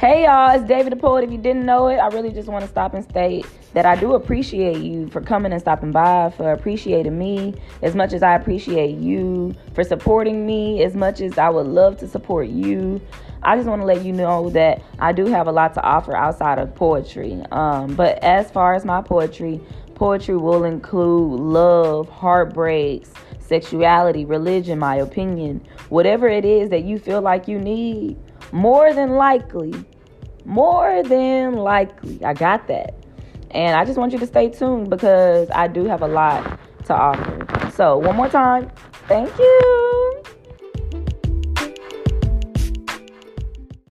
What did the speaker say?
Hey y'all, it's David the Poet. If you didn't know it, I really just want to stop and state that I do appreciate you for coming and stopping by, for appreciating me as much as I appreciate you, for supporting me as much as I would love to support you. I just want to let you know that I do have a lot to offer outside of poetry. Um, but as far as my poetry, poetry will include love, heartbreaks, sexuality, religion, my opinion, whatever it is that you feel like you need more than likely, more than likely, I got that. And I just want you to stay tuned because I do have a lot to offer. So, one more time, thank you.